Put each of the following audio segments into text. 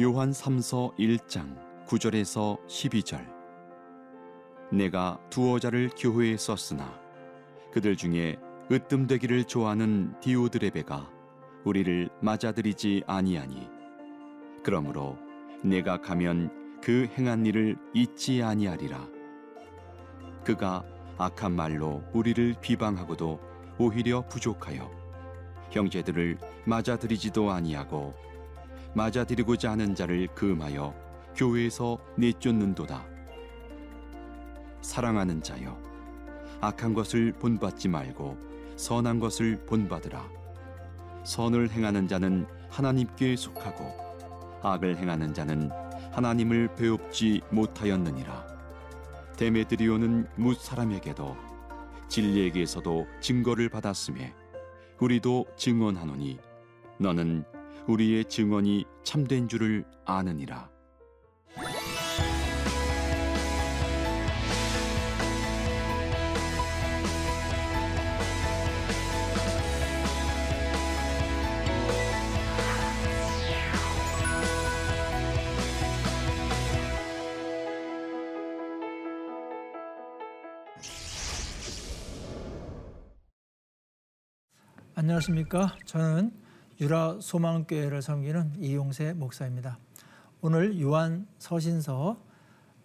요한 3서 1장 9절에서 12절. 내가 두어 자를 교회에 썼으나 그들 중에 으뜸되기를 좋아하는 디오드레베가 우리를 맞아들이지 아니하니. 그러므로 내가 가면 그 행한 일을 잊지 아니하리라. 그가 악한 말로 우리를 비방하고도 오히려 부족하여 형제들을 맞아들이지도 아니하고 맞아들이고자 하는 자를 금하여 교회에서 내쫓는도다. 사랑하는 자여, 악한 것을 본받지 말고 선한 것을 본받으라. 선을 행하는 자는 하나님께 속하고 악을 행하는 자는 하나님을 배웁지 못하였느니라. 데메드리오는 무 사람에게도 진리에게서도 증거를 받았음에 우리도 증언하노니 너는 우리의 증언이 참된 줄을 아느니라. 안녕하십니까? 저는 유라 소망교회를 섬기는 이용세 목사입니다. 오늘 요한 서신서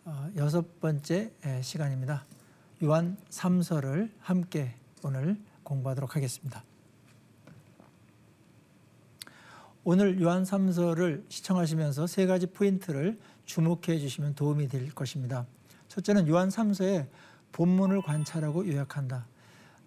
어, 여섯 번째 시간입니다. 요한 3서를 함께 오늘 공부하도록 하겠습니다. 오늘 요한 3서를 시청하시면서 세 가지 포인트를 주목해 주시면 도움이 될 것입니다. 첫째는 요한 3서의 본문을 관찰하고 요약한다.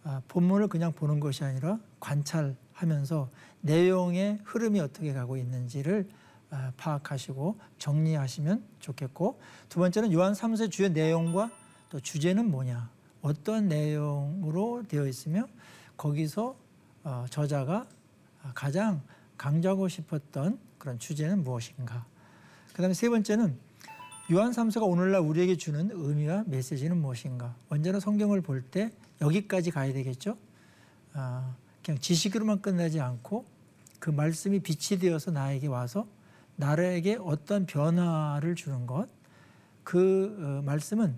아, 본문을 그냥 보는 것이 아니라 관찰 하면서 내용의 흐름이 어떻게 가고 있는지를 아, 파악하시고 정리하시면 좋겠고 두 번째는 요한 3세 주요 내용과 또 주제는 뭐냐 어떤 내용으로 되어 있으며 거기서 어, 저자가 가장 강조하고 싶었던 그런 주제는 무엇인가. 그 다음에 세 번째는 요한 3세가 오늘날 우리에게 주는 의미와 메시지는 무엇인가. 언제나 성경을 볼 때 여기까지 가야 되겠죠? 아, 그냥 지식으로만 끝나지 않고 그 말씀이 빛이 되어서 나에게 와서 나에게 어떤 변화를 주는 것, 그 어, 말씀은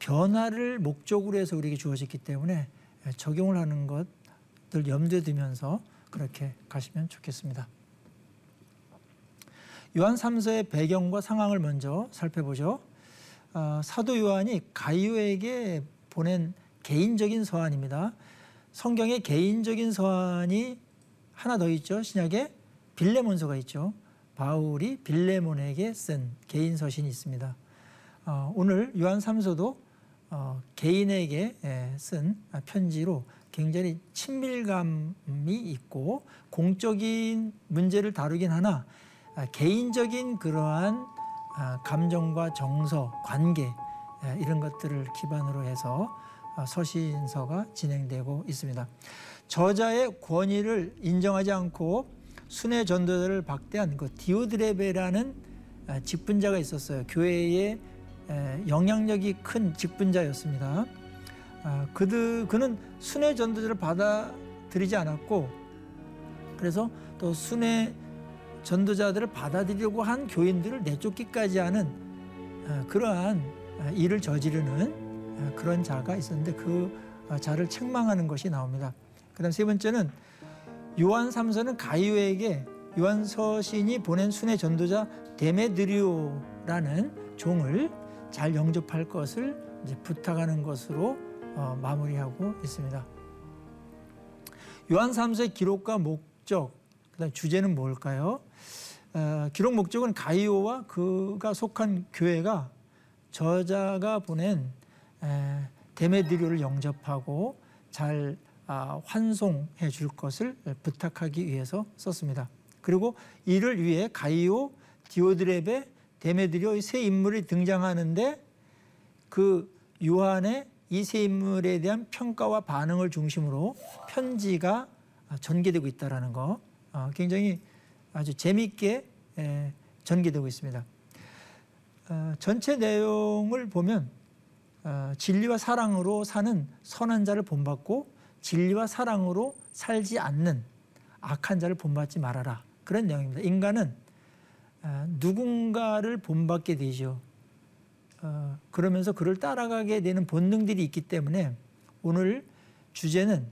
변화를 목적으로 해서 우리에게 주어졌기 때문에 적용을 하는 것들 염두에 두면서 그렇게 가시면 좋겠습니다. 요한 3서의 배경과 상황을 먼저 살펴보죠. 어, 사도 요한이 가이오에게 보낸 개인적인 서한입니다. 성경에 개인적인 서한이 하나 더 있죠. 신약에 빌레몬서가 있죠. 바울이 빌레몬에게 쓴 개인 서신이 있습니다. 어, 오늘 요한 3서도 어, 개인에게 예, 쓴 편지로 굉장히 친밀감이 있고 공적인 문제를 다루긴 하나 아, 개인적인 그러한 아, 감정과 정서, 관계 예, 이런 것들을 기반으로 해서 아, 서신서가 진행되고 있습니다. 저자의 권위를 인정하지 않고 순회 전도자를 박대한 그 디오드레베라는 아, 직분자가 있었어요. 교회의 영향력이 큰 직분자였습니다. 아, 그들 그는 순회 전도자를 받아들이지 않았고 그래서 또 순회 전도자들을 받아들이려고 한 교인들을 내쫓기까지 하는 그러한 일을 저지르는 아, 그런 자가 있었는데 그 아, 자를 책망하는 것이 나옵니다. 그 다음 세 번째는 요한 3서는 가이오에게 요한 서신이 보낸 순회 전도자 데메드리오라는 종을 잘 영접할 것을 부탁하는 것으로 어, 마무리하고 있습니다. 요한 3서의 기록과 목적, 그다음 주제는 뭘까요? 어, 기록 목적은 가이오와 그가 속한 교회가 저자가 보낸 데메드리오를 영접하고 잘 아, 환송해 줄 것을 부탁하기 위해서 썼습니다. 그리고 이를 위해 가이오, 디오드레베, 데메드리오의 세 인물이 등장하는데 그 요한의 이 세 인물에 대한 평가와 반응을 중심으로 편지가 전개되고 있다는 거 어, 굉장히 아주 재미있게 전개되고 있습니다. 어, 전체 내용을 보면 어, 진리와 사랑으로 사는 선한 자를 본받고 진리와 사랑으로 살지 않는 악한 자를 본받지 말아라. 그런 내용입니다. 인간은 아, 누군가를 본받게 되죠. 어, 그러면서 그를 따라가게 되는 본능들이 있기 때문에 오늘 주제는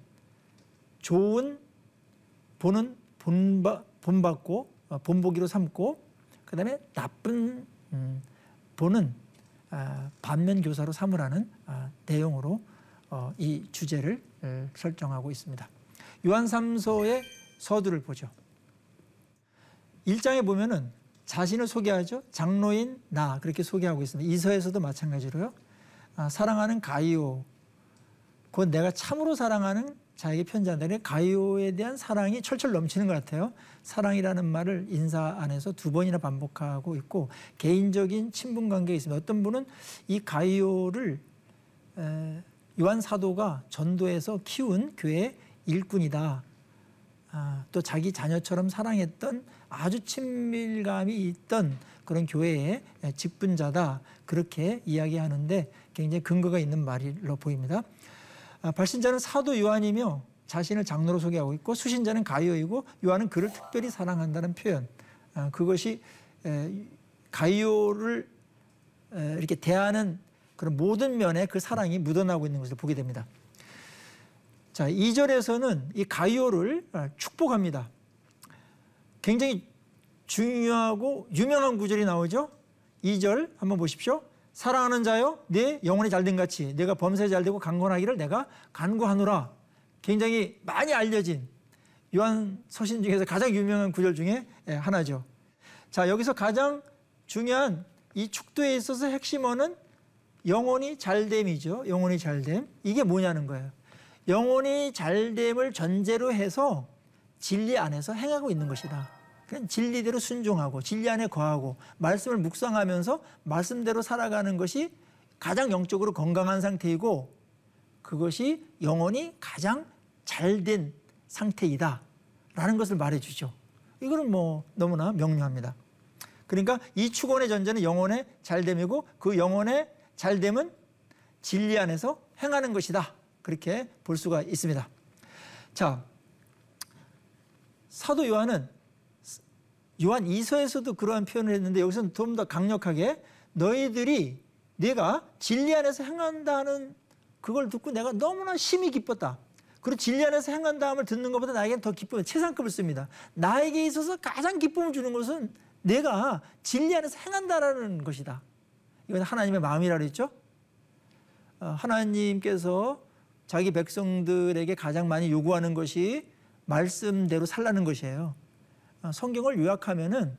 좋은 보는 본바, 본받고 어, 본보기로 삼고 그 다음에 나쁜 음, 보는 아, 반면 교사로 삼으라는 아, 내용으로 어, 이 주제를 설정하고 있습니다. 요한 3서의 서두를 보죠. 1장에 보면은 자신을 소개하죠. 장로인 나 그렇게 소개하고 있습니다. 이서에서도 마찬가지로요. 아, 사랑하는 가이오 곧 내가 참으로 사랑하는 자에게 편지한다. 가이오에 대한 사랑이 철철 넘치는 것 같아요. 사랑이라는 말을 인사 안에서 두 번이나 반복하고 있고 개인적인 친분 관계가 있습니다. 어떤 분은 이 가이오를 요한 사도가 전도해서 키운 교회 일꾼이다. 아, 또 자기 자녀처럼 사랑했던 아주 친밀감이 있던 그런 교회의 직분자다. 그렇게 이야기하는데 굉장히 근거가 있는 말로 보입니다. 아, 발신자는 사도 요한이며 자신을 장로로 소개하고 있고 수신자는 가이오이고 요한은 그를 특별히 사랑한다는 표현. 아, 그것이 가이오를 이렇게 대하는 그런 모든 면에 그 사랑이 묻어나고 있는 것을 보게 됩니다. 자, 2절에서는 이 가이오를 아, 축복합니다. 굉장히 중요하고 유명한 구절이 나오죠. 2절 한번 보십시오. 사랑하는 자여 내 영혼이 잘된 같이 내가 범사에 잘되고 강건하기를 내가 간구하노라. 굉장히 많이 알려진 요한 서신 중에서 가장 유명한 구절 중에 예, 하나죠. 자, 여기서 가장 중요한 이 축도에 있어서 핵심어는 영혼이 잘됨이죠. 영혼이 잘됨. 이게 뭐냐는 거예요. 영혼이 잘됨을 전제로 해서 진리 안에서 행하고 있는 것이다. 그냥 진리대로 순종하고 진리 안에 거하고 말씀을 묵상하면서 말씀대로 살아가는 것이 가장 영적으로 건강한 상태이고 그것이 영혼이 가장 잘된 상태이다. 라는 것을 말해주죠. 이거는 뭐 너무나 명료합니다. 그러니까 이 축원의 전제는 영혼의 잘됨이고 그 영혼의 잘됨은 진리 안에서 행하는 것이다. 그렇게 볼 수가 있습니다. 자, 사도 요한은 요한 이서에서도 그러한 표현을 했는데 여기서는 좀 더 강력하게 너희들이 내가 진리 안에서 행한다는 그걸 듣고 내가 너무나 심히 기뻤다. 그리고 진리 안에서 행한다함을 듣는 것보다 나에게는 더 기쁨, 최상급을 씁니다. 나에게 있어서 가장 기쁨을 주는 것은 내가 진리 안에서 행한다라는 것이다. 이건 하나님의 마음이라 그랬죠. 어, 하나님께서 자기 백성들에게 가장 많이 요구하는 것이 말씀대로 살라는 것이에요. 어, 성경을 요약하면은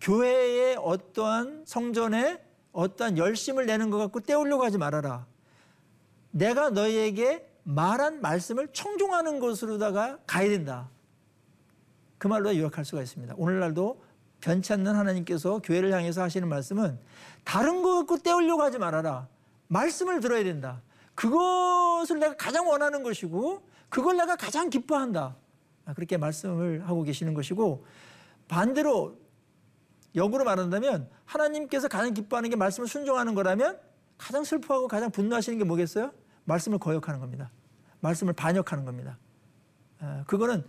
교회의 어떠한 성전에 어떠한 열심을 내는 것 갖고 떼우려고 하지 말아라. 내가 너희에게 말한 말씀을 청종하는 것으로다가 가야 된다. 그 말로 요약할 수가 있습니다. 오늘날도 변치 않는 하나님께서 교회를 향해서 하시는 말씀은 다른 거 갖고 떼우려고 하지 말아라. 말씀을 들어야 된다. 그것을 내가 가장 원하는 것이고 그걸 내가 가장 기뻐한다. 아, 그렇게 말씀을 하고 계시는 것이고 반대로 역으로 말한다면 하나님께서 가장 기뻐하는 게 말씀을 순종하는 거라면 가장 슬퍼하고 가장 분노하시는 게 뭐겠어요? 말씀을 거역하는 겁니다. 말씀을 반역하는 겁니다. 아, 그거는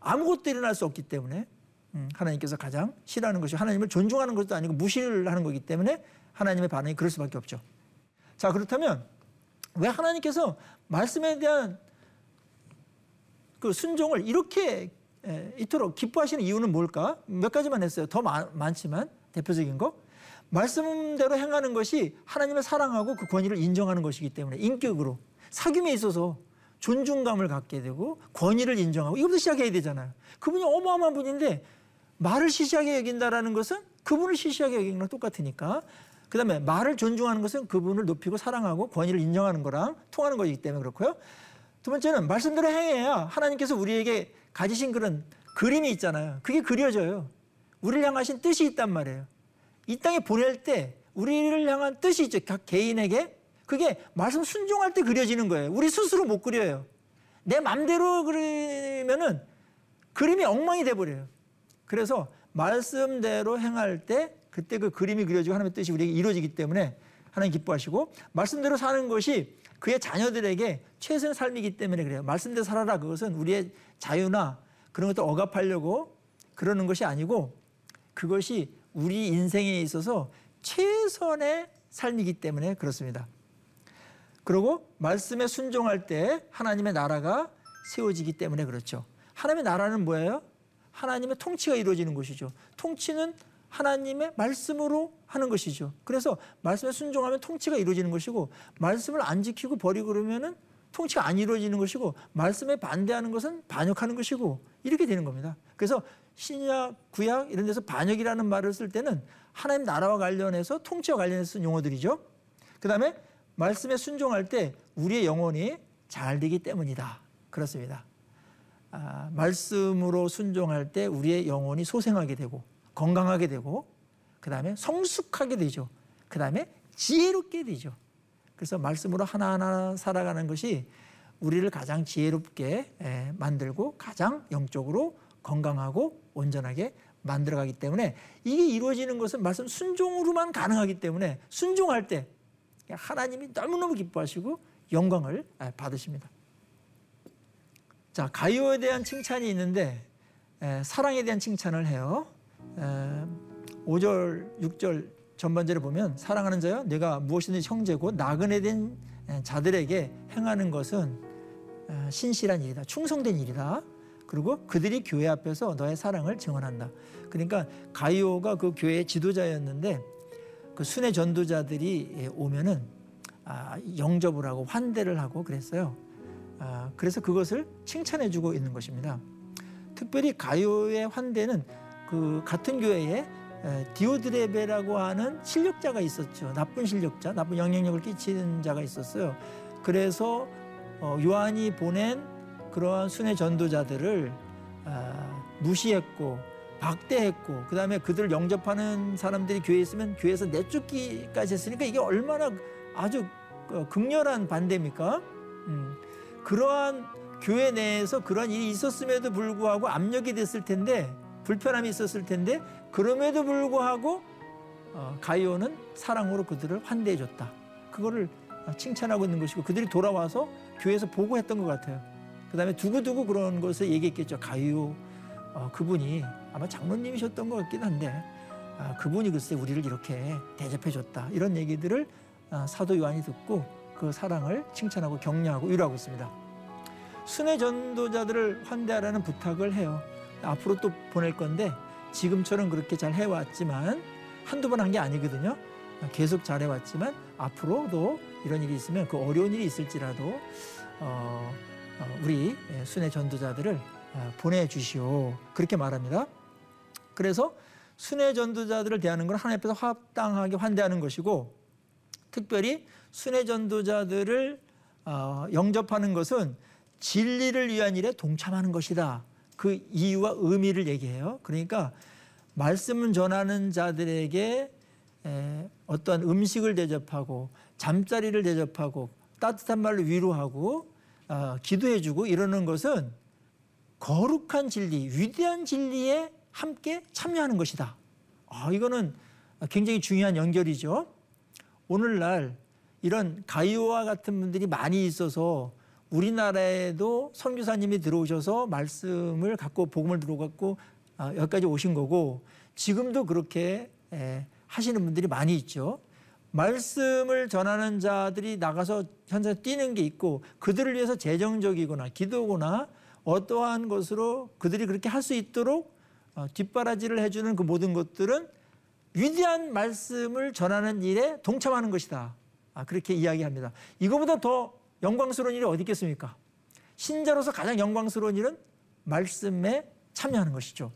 아무것도 일어날 수 없기 때문에 음, 하나님께서 가장 싫어하는 것이 하나님을 존중하는 것도 아니고 무시를 하는 거기 때문에 하나님의 반응이 그럴 수밖에 없죠. 자 그렇다면 왜 하나님께서 말씀에 대한 그 순종을 이렇게 이토록 기뻐하시는 이유는 뭘까? 몇 가지만 했어요. 더 많, 지만 대표적인 거. 말씀대로 행하는 것이 하나님을 사랑하고 그 권위를 인정하는 것이기 때문에 인격으로 사귐에 있어서 존중감을 갖게 되고 권위를 인정하고 이것부터 시작해야 되잖아요. 그분이 어마어마한 분인데 말을 시시하게 여긴다라는 것은 그분을 시시하게 여기는 거랑 똑같으니까 그 다음에 말을 존중하는 것은 그분을 높이고 사랑하고 권위를 인정하는 거랑 통하는 것이기 때문에 그렇고요. 두 번째는 말씀대로 행해야 하나님께서 우리에게 가지신 그런 그림이 있잖아요. 그게 그려져요. 우리를 향하신 뜻이 있단 말이에요. 이 땅에 보낼 때 우리를 향한 뜻이 있죠. 각 개인에게. 그게 말씀 순종할 때 그려지는 거예요. 우리 스스로 못 그려요. 내 맘대로 그리면은 그림이 엉망이 돼버려요. 그래서 말씀대로 행할 때 그때 그 그림이 그려지고 하나님의 뜻이 우리에게 이루어지기 때문에 하나님 기뻐하시고 말씀대로 사는 것이 그의 자녀들에게 최선의 삶이기 때문에 그래요. 말씀대로 살아라. 그것은 우리의 자유나 그런 것들 억압하려고 그러는 것이 아니고 그것이 우리 인생에 있어서 최선의 삶이기 때문에 그렇습니다. 그리고 말씀에 순종할 때 하나님의 나라가 세워지기 때문에 그렇죠. 하나님의 나라는 뭐예요? 하나님의 통치가 이루어지는 것이죠. 통치는 하나님의 말씀으로 하는 것이죠. 그래서 말씀에 순종하면 통치가 이루어지는 것이고 말씀을 안 지키고 버리고 그러면은 통치가 안 이루어지는 것이고 말씀에 반대하는 것은 반역하는 것이고 이렇게 되는 겁니다. 그래서 신약, 구약 이런 데서 반역이라는 말을 쓸 때는 하나님 나라와 관련해서 통치와 관련해서 쓴 용어들이죠. 그다음에 말씀에 순종할 때 우리의 영혼이 잘 되기 때문이다. 그렇습니다. 아, 말씀으로 순종할 때 우리의 영혼이 소생하게 되고 건강하게 되고 그 다음에 성숙하게 되죠. 그 다음에 지혜롭게 되죠. 그래서 말씀으로 하나하나 살아가는 것이 우리를 가장 지혜롭게 만들고 가장 영적으로 건강하고 온전하게 만들어가기 때문에 이게 이루어지는 것은 말씀 순종으로만 가능하기 때문에 순종할 때 하나님이 너무너무 기뻐하시고 영광을 받으십니다. 자, 가요에 대한 칭찬이 있는데 사랑에 대한 칭찬을 해요. 5절, 6절 전반절에 보면 사랑하는 자여 내가 무엇이든지 형제고 나그네 된 자들에게 행하는 것은 신실한 일이다. 충성된 일이다. 그리고 그들이 교회 앞에서 너의 사랑을 증언한다. 그러니까 가이오가 그 교회의 지도자였는데 그 순회 전도자들이 오면은 아, 영접을 하고 환대를 하고 그랬어요. 아, 그래서 그것을 칭찬해주고 있는 것입니다. 특별히 가요의 환대는 그 같은 교회에 디오드레베라고 하는 실력자가 있었죠. 나쁜 실력자, 나쁜 영향력을 끼치는 자가 있었어요. 그래서 어, 요한이 보낸 그러한 순회 전도자들을 아, 무시했고 박대했고 그 다음에 그들을 영접하는 사람들이 교회에 있으면 교회에서 내쫓기까지 했으니까 이게 얼마나 아주 어, 극렬한 반대입니까? 음, 그러한 교회 내에서 그런 일이 있었음에도 불구하고 압력이 됐을 텐데 불편함이 있었을 텐데 그럼에도 불구하고 어, 가이오는 사랑으로 그들을 환대해줬다. 그거를 칭찬하고 있는 것이고 그들이 돌아와서 교회에서 보고했던 것 같아요. 그 다음에 두고두고 그런 것을 얘기했겠죠. 가요 어, 그분이 아마 장로님이셨던 것 같긴 한데 아, 그분이 글쎄 우리를 이렇게 대접해줬다. 이런 얘기들을 아, 사도 요한이 듣고 그 사랑을 칭찬하고 격려하고 위로하고 있습니다. 순회 전도자들을 환대하라는 부탁을 해요. 앞으로 또 보낼 건데 지금처럼 그렇게 잘 해왔지만 한두 번 한 게 아니거든요. 계속 잘 해왔지만 앞으로도 이런 일이 있으면 그 어려운 일이 있을지라도 어, 어, 우리 순회 전도자들을 어, 보내주시오. 그렇게 말합니다. 그래서 순회 전도자들을 대하는 건 하나님 앞에서 합당하게 환대하는 것이고 특별히 순회 전도자들을 어, 영접하는 것은 진리를 위한 일에 동참하는 것이다. 그 이유와 의미를 얘기해요. 그러니까 말씀을 전하는 자들에게 어떤 음식을 대접하고 잠자리를 대접하고 따뜻한 말로 위로하고 어, 기도해주고 이러는 것은 거룩한 진리, 위대한 진리에 함께 참여하는 것이다. 아, 이거는 굉장히 중요한 연결이죠. 오늘날 이런 가이오와 같은 분들이 많이 있어서 우리나라에도 선교사님이 들어오셔서 말씀을 갖고 복음을 들어갖고 아, 여기까지 오신 거고 지금도 그렇게 하시는 분들이 많이 있죠. 말씀을 전하는 자들이 나가서 현장에 뛰는 게 있고 그들을 위해서 재정적이거나 기도거나 어떠한 것으로 그들이 그렇게 할 수 있도록 어, 뒷바라지를 해주는 그 모든 것들은 위대한 말씀을 전하는 일에 동참하는 것이다. 아, 그렇게 이야기합니다. 이거보다 더 영광스러운 일이 어디 있겠습니까? 신자로서 가장 영광스러운 일은 말씀에 참여하는 것이죠.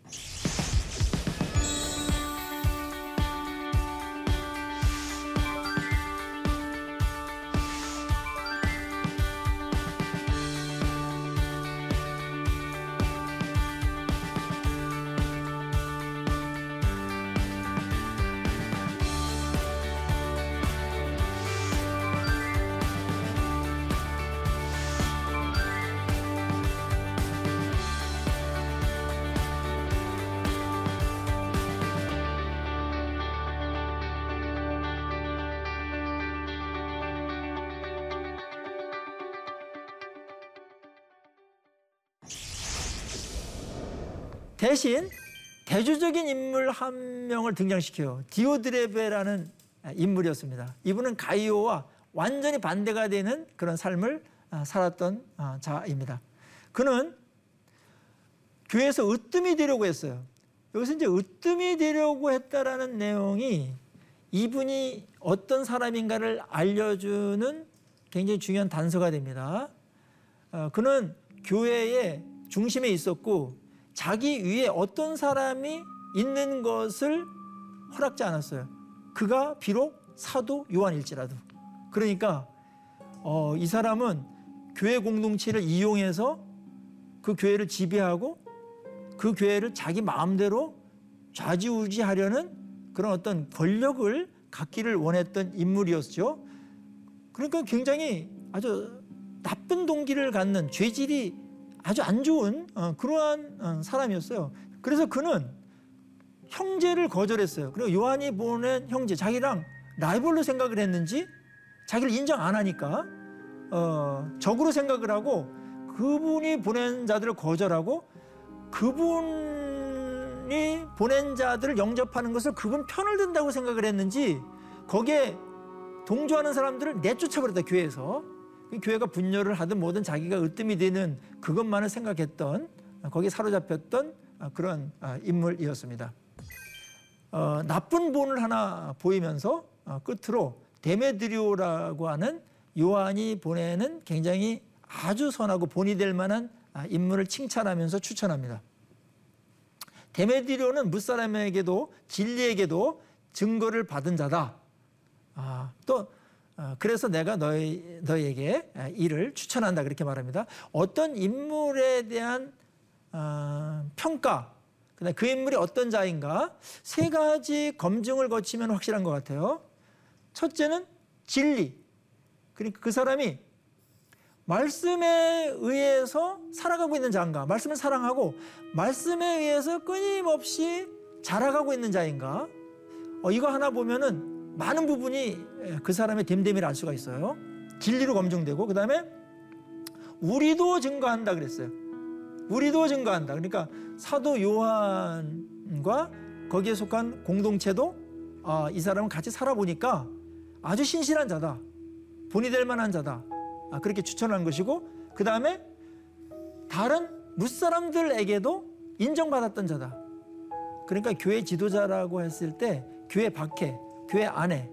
대신 대조적인 인물 한 명을 등장시켜요. 디오드레베라는 인물이었습니다. 이분은 가이오와 완전히 반대가 되는 그런 삶을 아, 살았던 아, 자입니다. 그는 교회에서 으뜸이 되려고 했어요. 여기서 이제 으뜸이 되려고 했다라는 내용이 이분이 어떤 사람인가를 알려주는 굉장히 중요한 단서가 됩니다. 어, 그는 교회의 중심에 있었고 자기 위에 어떤 사람이 있는 것을 허락지 않았어요. 그가 비록 사도 요한일지라도. 그러니까 어, 이 사람은 교회 공동체를 이용해서 그 교회를 지배하고 그 교회를 자기 마음대로 좌지우지하려는 그런 어떤 권력을 갖기를 원했던 인물이었죠. 그러니까 굉장히 아주 나쁜 동기를 갖는 죄질이 아주 안 좋은 어, 그러한 어, 사람이었어요. 그래서 그는 형제를 거절했어요. 그리고 요한이 보낸 형제 자기랑 라이벌로 생각을 했는지 자기를 인정 안 하니까 어, 적으로 생각을 하고 그분이 보낸 자들을 거절하고 그분이 보낸 자들을 영접하는 것을 그분 편을 든다고 생각을 했는지 거기에 동조하는 사람들을 내쫓아버렸다 교회에서 그 교회가 분열을 하든 뭐든 자기가 으뜸이 되는 그것만을 생각했던 거기에 사로잡혔던 그런 인물이었습니다. 어, 나쁜 본을 하나 보이면서 어, 끝으로 데메드리오라고 하는 요한이 보내는 굉장히 아주 선하고 본이 될 만한 인물을 칭찬하면서 추천합니다. 데메드리오는 무사람에게도 진리에게도 증거를 받은 자다. 아, 또 어, 그래서 내가 너희, 너희에게 이를 추천한다 그렇게 말합니다. 어떤 인물에 대한 어, 평가, 그 인물이 어떤 자인가 세 가지 검증을 거치면 확실한 것 같아요. 첫째는 진리. 그러니까 그 사람이 말씀에 의해서 살아가고 있는 자인가, 말씀을 사랑하고 말씀에 의해서 끊임없이 자라가고 있는 자인가. 어, 이거 하나 보면은 많은 부분이 그 사람의 됨됨이를 알 수가 있어요. 진리로 검증되고 그 다음에 우리도 증거한다 그랬어요. 우리도 증거한다. 그러니까 사도 요한과 거기에 속한 공동체도 아, 이 사람은 같이 살아보니까 아주 신실한 자다. 본이 될 만한 자다. 아, 그렇게 추천한 것이고 그 다음에 다른 무사람들에게도 인정받았던 자다. 그러니까 교회 지도자라고 했을 때 교회 밖에 교회 안에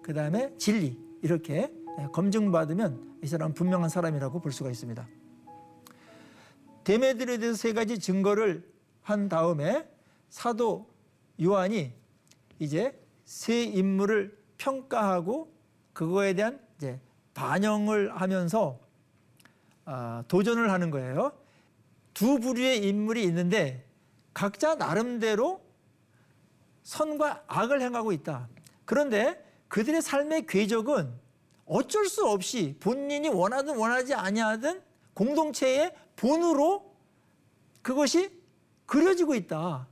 그 다음에 진리 이렇게 검증받으면 이 사람은 분명한 사람이라고 볼 수가 있습니다. 데메드리에 대해서 세 가지 증거를 한 다음에 사도 요한이 이제 세 인물을 평가하고 그거에 대한 이제 반영을 하면서 아, 도전을 하는 거예요. 두 부류의 인물이 있는데 각자 나름대로 선과 악을 행하고 있다. 그런데 그들의 삶의 궤적은 어쩔 수 없이 본인이 원하든 원하지 아니하든 공동체의 본으로 그것이 그려지고 있다.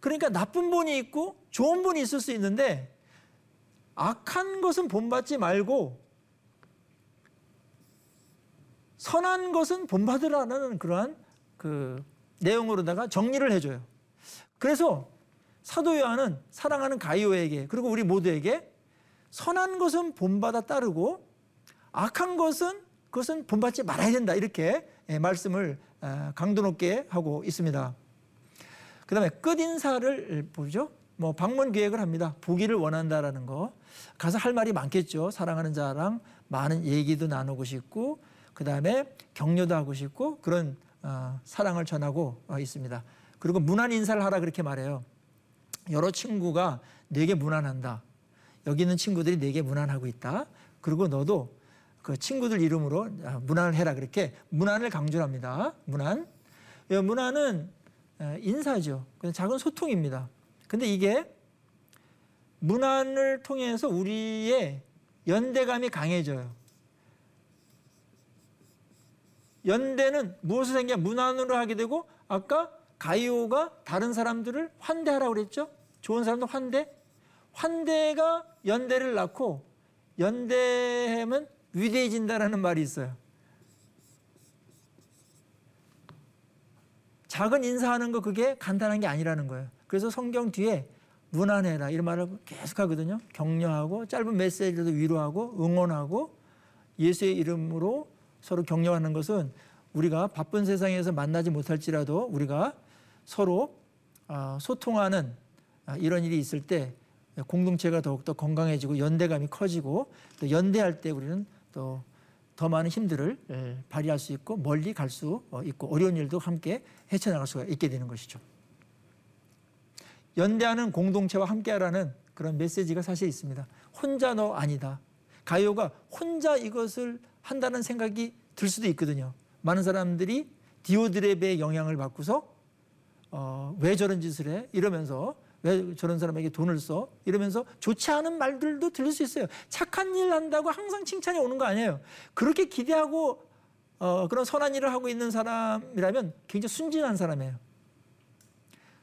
그러니까 나쁜 본이 있고 좋은 본이 있을 수 있는데 악한 것은 본받지 말고 선한 것은 본받으라는 그러한 그 내용으로다가 정리를 해줘요. 그래서 사도 요한은 사랑하는 가이오에게 그리고 우리 모두에게 선한 것은 본받아 따르고 악한 것은 그것은 본받지 말아야 된다 이렇게 예, 말씀을 아, 강도 높게 하고 있습니다. 그 다음에 끝 인사를 보죠. 뭐 방문 계획을 합니다. 보기를 원한다라는 거. 가서 할 말이 많겠죠. 사랑하는 자랑 많은 얘기도 나누고 싶고 그 다음에 격려도 하고 싶고 그런 어, 사랑을 전하고 어, 있습니다. 그리고 문안 인사를 하라 그렇게 말해요. 여러 친구가 내게 무난한다. 여기 있는 친구들이 내게 무난하고 있다. 그리고 너도 그 친구들 이름으로 아, 무난을 해라. 그렇게 무난을 강조합니다. 무난. 무난은 인사죠. 작은 소통입니다. 근데 이게 문안을 통해서 우리의 연대감이 강해져요. 연대는 무엇을 생겨 문안으로 하게 되고 아까 가이오가 다른 사람들을 환대하라고 그랬죠. 좋은 사람도 환대. 환대가 연대를 낳고 연대하면 위대해진다라는 말이 있어요. 작은 인사하는 거 그게 간단한 게 아니라는 거예요. 그래서 성경 뒤에 무난해라 이런 말을 계속 하거든요. 격려하고 짧은 메시지도 위로하고 응원하고 예수의 이름으로 서로 격려하는 것은 우리가 바쁜 세상에서 만나지 못할지라도 우리가 서로 아, 소통하는 아, 이런 일이 있을 때 공동체가 더욱더 건강해지고 연대감이 커지고 또 연대할 때 우리는 또 더 많은 힘들을 예, 발휘할 수 있고 멀리 갈 수 있고 어려운 일도 함께 헤쳐나갈 수가 있게 되는 것이죠. 연대하는 공동체와 함께하라는 그런 메시지가 사실 있습니다. 혼자 너 아니다. 가요가 혼자 이것을 한다는 생각이 들 수도 있거든요. 많은 사람들이 디오드랩의 영향을 받고서 어, 왜 저런 짓을 해? 이러면서 왜 저런 사람에게 돈을 써? 이러면서 좋지 않은 말들도 들릴 수 있어요. 착한 일 한다고 항상 칭찬이 오는 거 아니에요. 그렇게 기대하고 어, 그런 선한 일을 하고 있는 사람이라면 굉장히 순진한 사람이에요.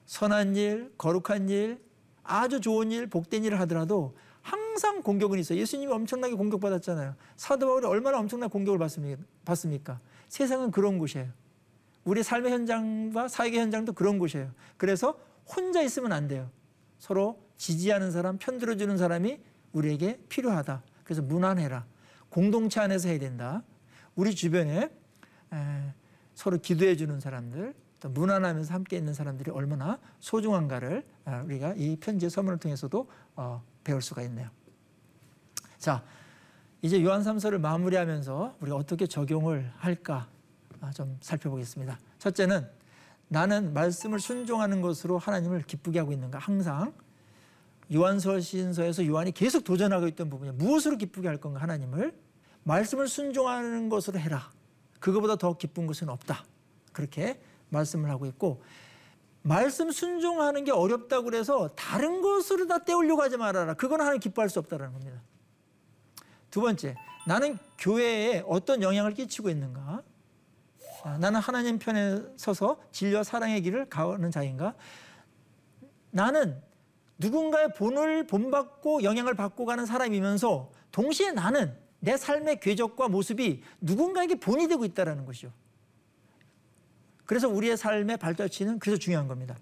선한 일, 거룩한 일, 아주 좋은 일, 복된 일을 하더라도 항상 공격은 있어요. 예수님이 엄청나게 공격받았잖아요. 사도 바울이 얼마나 엄청난 공격을 받습니까? 세상은 그런 곳이에요. 우리 삶의 현장과 사역의 현장도 그런 곳이에요. 그래서 혼자 있으면 안 돼요. 서로 지지하는 사람, 편들어주는 사람이 우리에게 필요하다. 그래서 무난해라. 공동체 안에서 해야 된다. 우리 주변에 서로 기도해 주는 사람들, 또 무난하면서 함께 있는 사람들이 얼마나 소중한가를 아, 우리가 이 편지의 서문을 통해서도 어, 배울 수가 있네요. 자, 이제 요한 3서를 마무리하면서 우리가 어떻게 적용을 할까 아, 좀 살펴보겠습니다. 첫째는 나는 말씀을 순종하는 것으로 하나님을 기쁘게 하고 있는가? 항상 요한서신서에서 요한이 계속 도전하고 있던 부분이 무엇으로 기쁘게 할 건가? 하나님을 말씀을 순종하는 것으로 해라. 그거보다 더 기쁜 것은 없다. 그렇게 말씀을 하고 있고 말씀 순종하는 게 어렵다고 그래서 다른 것으로 다 때우려고 하지 말아라. 그건 하나님 기뻐할 수 없다는 겁니다. 두 번째, 나는 교회에 어떤 영향을 끼치고 있는가? 아, 나는 하나님 편에 서서 진리와 사랑의 길을 가는 자인가? 나는 누군가의 본을 본받고 영향을 받고 가는 사람이면서 동시에 나는 내 삶의 궤적과 모습이 누군가에게 본이 되고 있다는 것이죠. 그래서 우리의 삶의 발자취는 그래서 중요한 겁니다.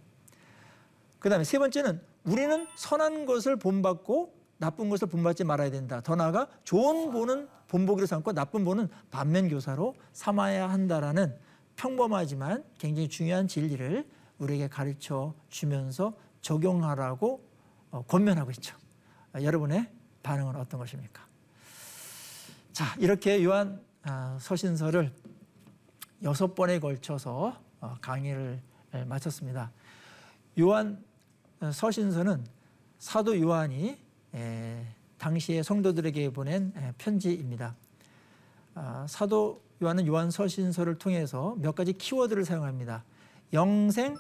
그 다음에 세 번째는 우리는 선한 것을 본받고 나쁜 것을 본받지 말아야 된다. 더 나아가 좋은 본은 본보기로 삼고 나쁜 본은 반면 교사로 삼아야 한다라는 평범하지만 굉장히 중요한 진리를 우리에게 가르쳐 주면서 적용하라고 어, 권면하고 있죠. 아, 여러분의 반응은 어떤 것입니까? 자, 이렇게 요한 아, 서신서를 여섯 번에 걸쳐서 어, 강의를 마쳤습니다. 요한 어, 서신서는 사도 요한이 당시의 성도들에게 보낸 편지입니다. 아, 사도 요한은 요한 서신서를 통해서 몇 가지 키워드를 사용합니다. 영생,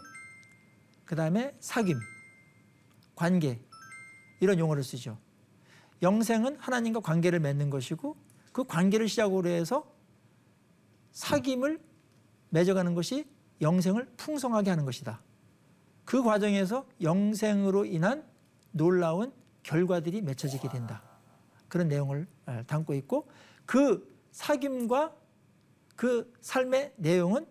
그 다음에 사귐, 관계 이런 용어를 쓰죠. 영생은 하나님과 관계를 맺는 것이고 그 관계를 시작으로 해서 사귐을 맺어가는 것이 영생을 풍성하게 하는 것이다. 그 과정에서 영생으로 인한 놀라운 결과들이 맺혀지게 된다. 그런 내용을 담고 있고 그 사귐과 그 삶의 내용은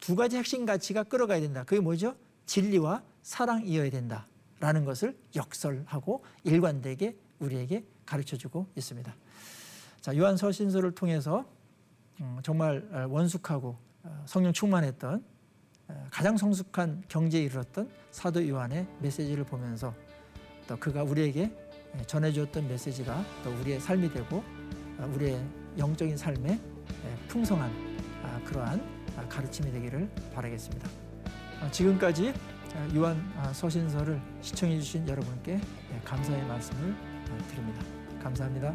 두 가지 핵심 가치가 끌어가야 된다. 그게 뭐죠? 진리와 사랑이어야 된다라는 것을 역설하고 일관되게 우리에게 가르쳐주고 있습니다. 자, 요한 서신서를 통해서 음, 정말 원숙하고 어, 성령 충만했던 어, 가장 성숙한 경제에 이르렀던 사도 요한의 메시지를 보면서 또 그가 우리에게 전해주었던 메시지가 또 우리의 삶이 되고 어, 우리의 영적인 삶에 풍성한 아, 그러한 아, 가르침이 되기를 바라겠습니다. 지금까지 요한 아, 서신서를 시청해 주신 여러분께 감사의 말씀을 드립니다. 감사합니다.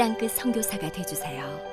땅끝 선교사가 되주세요.